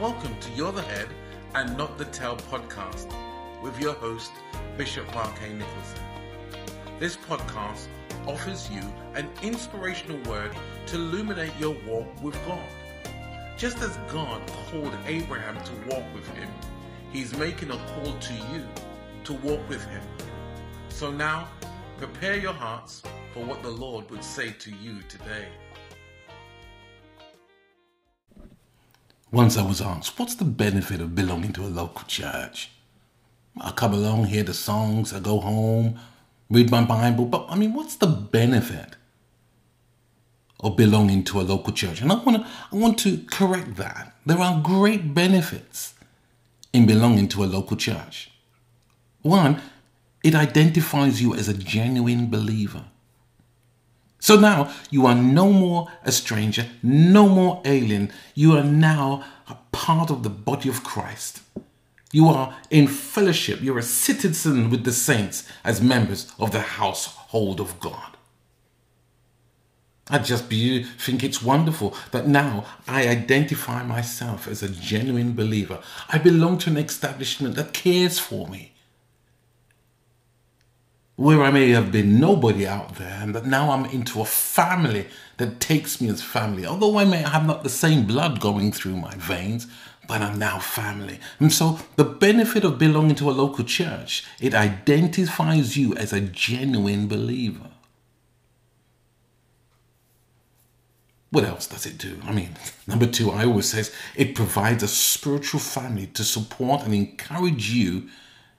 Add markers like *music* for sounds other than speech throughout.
Welcome to You're the Head and Not the Tail podcast with your host, Bishop Mark A. Nicholson. This podcast offers you an inspirational word to illuminate your walk with God. Just as God called Abraham to walk with him, he's making a call to you to walk with him. So now, prepare your hearts for what the Lord would say to you today. Once I was asked, what's the benefit of belonging to a local church? I come along, hear the songs, I go home, read my Bible, but I mean, what's the benefit of belonging to a local church? And I want to, I want to correct that. There are great benefits in belonging to a local church. One, it identifies you as a genuine believer. So now you are no more a stranger, no more alien. You are now a part of the body of Christ. You are in fellowship. You're a citizen with the saints as members of the household of God. I just think it's wonderful that now I identify myself as a genuine believer. I belong to an establishment that cares for me where I may have been nobody out there, and that now I'm into a family that takes me as family. Although I may have not the same blood going through my veins, but I'm now family. And so the benefit of belonging to a local church, it identifies you as a genuine believer. What else does it do? I mean, *laughs* number two, I always says it provides a spiritual family to support and encourage you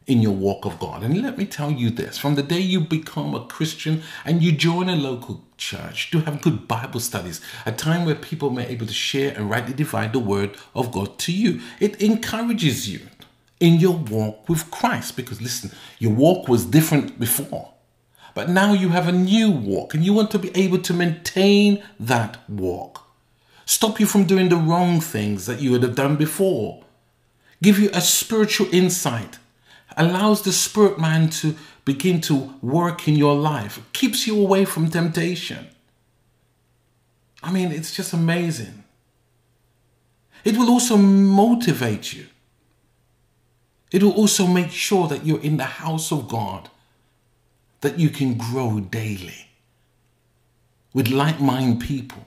in your walk of God. And let me tell you this from the day you become a Christian and you join a local church to have good Bible studies, a time where people may be able to share and rightly divide the word of God to you, it encourages you in your walk with Christ. Because listen, your walk was different before. But now you have a new walk and you want to be able to maintain that walk. Stop you from doing the wrong things that you would have done before. Give you a spiritual insight allows the spirit man to begin to work in your life, keeps you away from temptation. I mean, it's just amazing. It will also motivate you. It will also make sure that you're in the house of God, that you can grow daily with like minded people,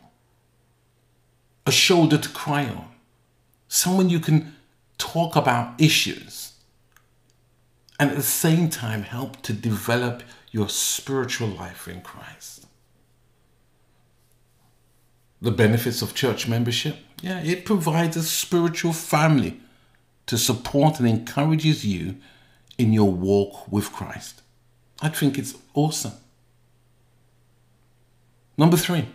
a shoulder to cry on, someone you can talk about issues and at the same time help to develop your spiritual life in Christ. The benefits of church membership? Yeah, it provides a spiritual family to support and encourages you in your walk with Christ. I think it's awesome. Number three,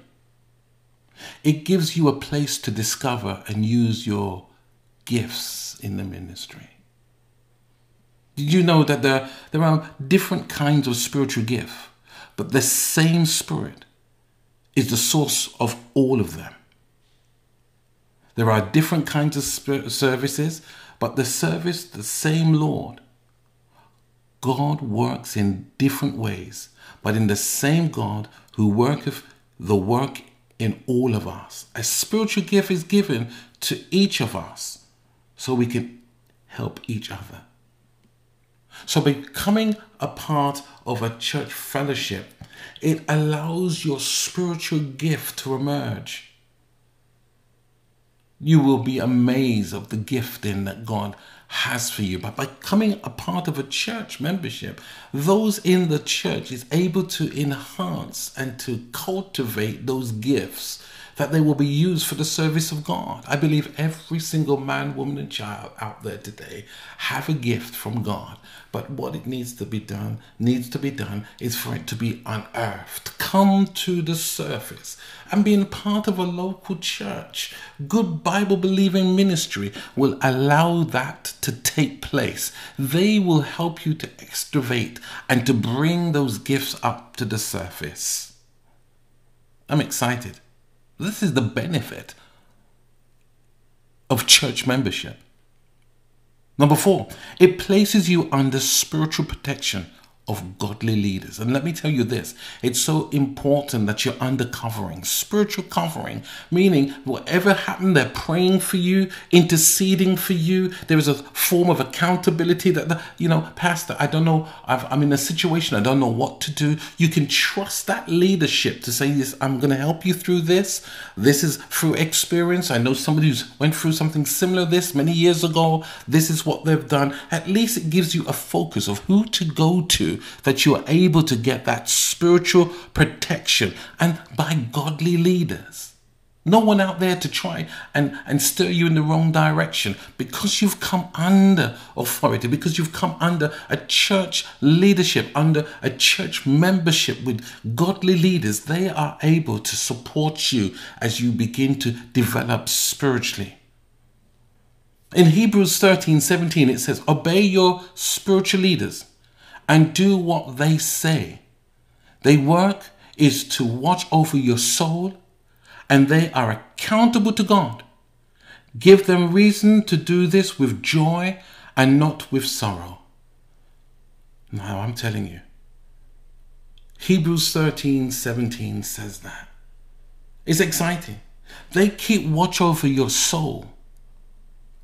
it gives you a place to discover and use your gifts in the ministry. You know that there, there are different kinds of spiritual gift, but the same Spirit is the source of all of them? There are different kinds of services, but the service, the same Lord. God works in different ways, but in the same God who worketh the work in all of us. A spiritual gift is given to each of us so we can help each other. So, becoming a part of a church fellowship, it allows your spiritual gift to emerge. You will be amazed of the gifting that God has for you. But by becoming a part of a church membership, those in the church is able to enhance and to cultivate those gifts that they will be used for the service of God. I believe every single man, woman, and child out there today have a gift from God. But what it needs to be done, needs to be done, is for it to be unearthed, come to the surface, and being part of a local church, good Bible believing ministry will allow that to take place. They will help you to excavate and to bring those gifts up to the surface. I'm excited. This is the benefit of church membership. Number four, it places you under spiritual protection of godly leaders. And let me tell you this it's so important that you're under covering, spiritual covering, meaning whatever happened, they're praying for you, interceding for you. There is a form of accountability that, the, you know, Pastor, I don't know, i am in a situation, I don't know what to do. You can trust that leadership to say, Yes, I'm going to help you through this. This is through experience. I know somebody who's went through something similar this many years ago. This is what they've done. At least it gives you a focus of who to go to that you are able to get that spiritual protection and by godly leaders. No one out there to try and, and steer you in the wrong direction because you've come under authority, because you've come under a church leadership, under a church membership with godly leaders. They are able to support you as you begin to develop spiritually. In Hebrews 13 17, it says, Obey your spiritual leaders and do what they say. Their work is to watch over your soul, and they are accountable to God. Give them reason to do this with joy and not with sorrow. Now I'm telling you, Hebrews 13 17 says that. It's exciting. They keep watch over your soul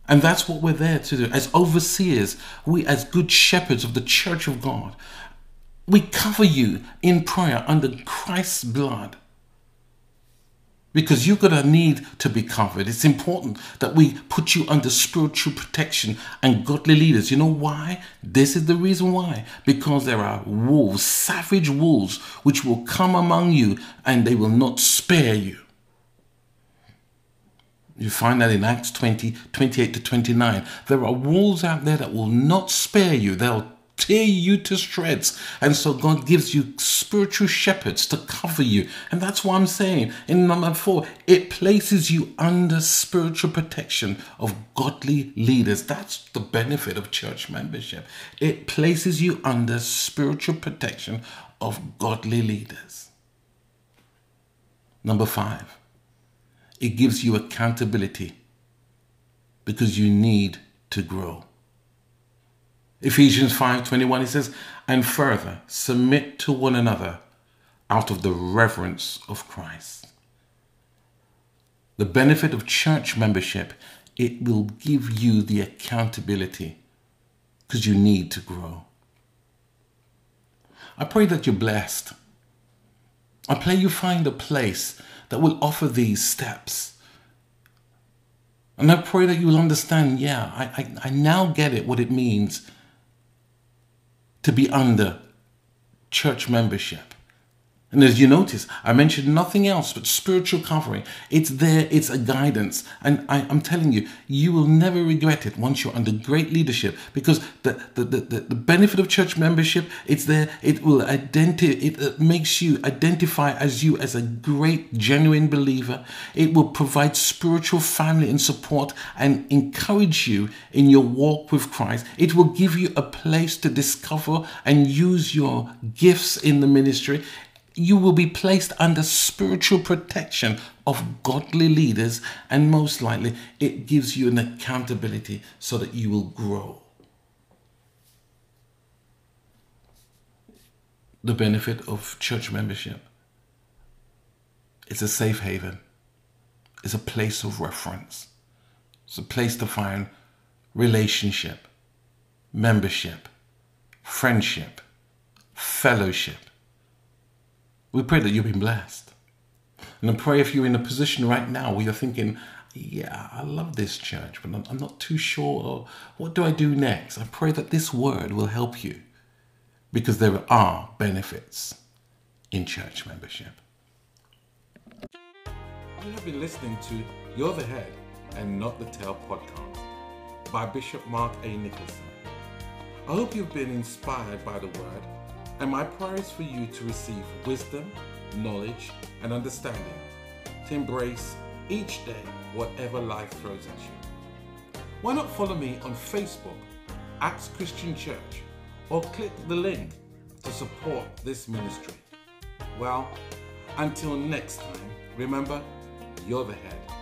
and that's what we're there to do. As overseers, we, as good shepherds of the church of God, we cover you in prayer under Christ's blood. Because you're going to need to be covered. It's important that we put you under spiritual protection and godly leaders. You know why? This is the reason why. Because there are wolves, savage wolves, which will come among you and they will not spare you. You find that in Acts 20, 28 to 29. There are wolves out there that will not spare you. They'll tear you to shreds. And so God gives you spiritual shepherds to cover you. And that's what I'm saying. In number four, it places you under spiritual protection of godly leaders. That's the benefit of church membership. It places you under spiritual protection of godly leaders. Number five it gives you accountability because you need to grow. Ephesians 5:21 it says, "And further, submit to one another out of the reverence of Christ." The benefit of church membership, it will give you the accountability because you need to grow. I pray that you're blessed. I pray you find a place that will offer these steps. And I pray that you will understand yeah, I, I, I now get it, what it means to be under church membership. And as you notice, I mentioned nothing else but spiritual covering. It's there, it's a guidance. And I, am telling you, you will never regret it once you're under great leadership because the, the, the, the benefit of church membership, it's there, it will identify, it makes you identify as you as a great, genuine believer. It will provide spiritual family and support and encourage you in your walk with Christ. It will give you a place to discover and use your gifts in the ministry you will be placed under spiritual protection of godly leaders, and most likely it gives you an accountability so that you will grow. The benefit of church membership it's a safe haven, it's a place of reference, it's a place to find relationship, membership, friendship, fellowship we pray that you've been blessed. And I pray if you're in a position right now where you're thinking, yeah, I love this church, but I'm not too sure. What do I do next? I pray that this word will help you because there are benefits in church membership. You have been listening to You're the Head and Not the Tail podcast by Bishop Mark A. Nicholson. I hope you've been inspired by the word and my prayer is for you to receive wisdom, knowledge, and understanding to embrace each day whatever life throws at you. Why not follow me on Facebook, Acts Christian Church, or click the link to support this ministry? Well, until next time, remember, you're the head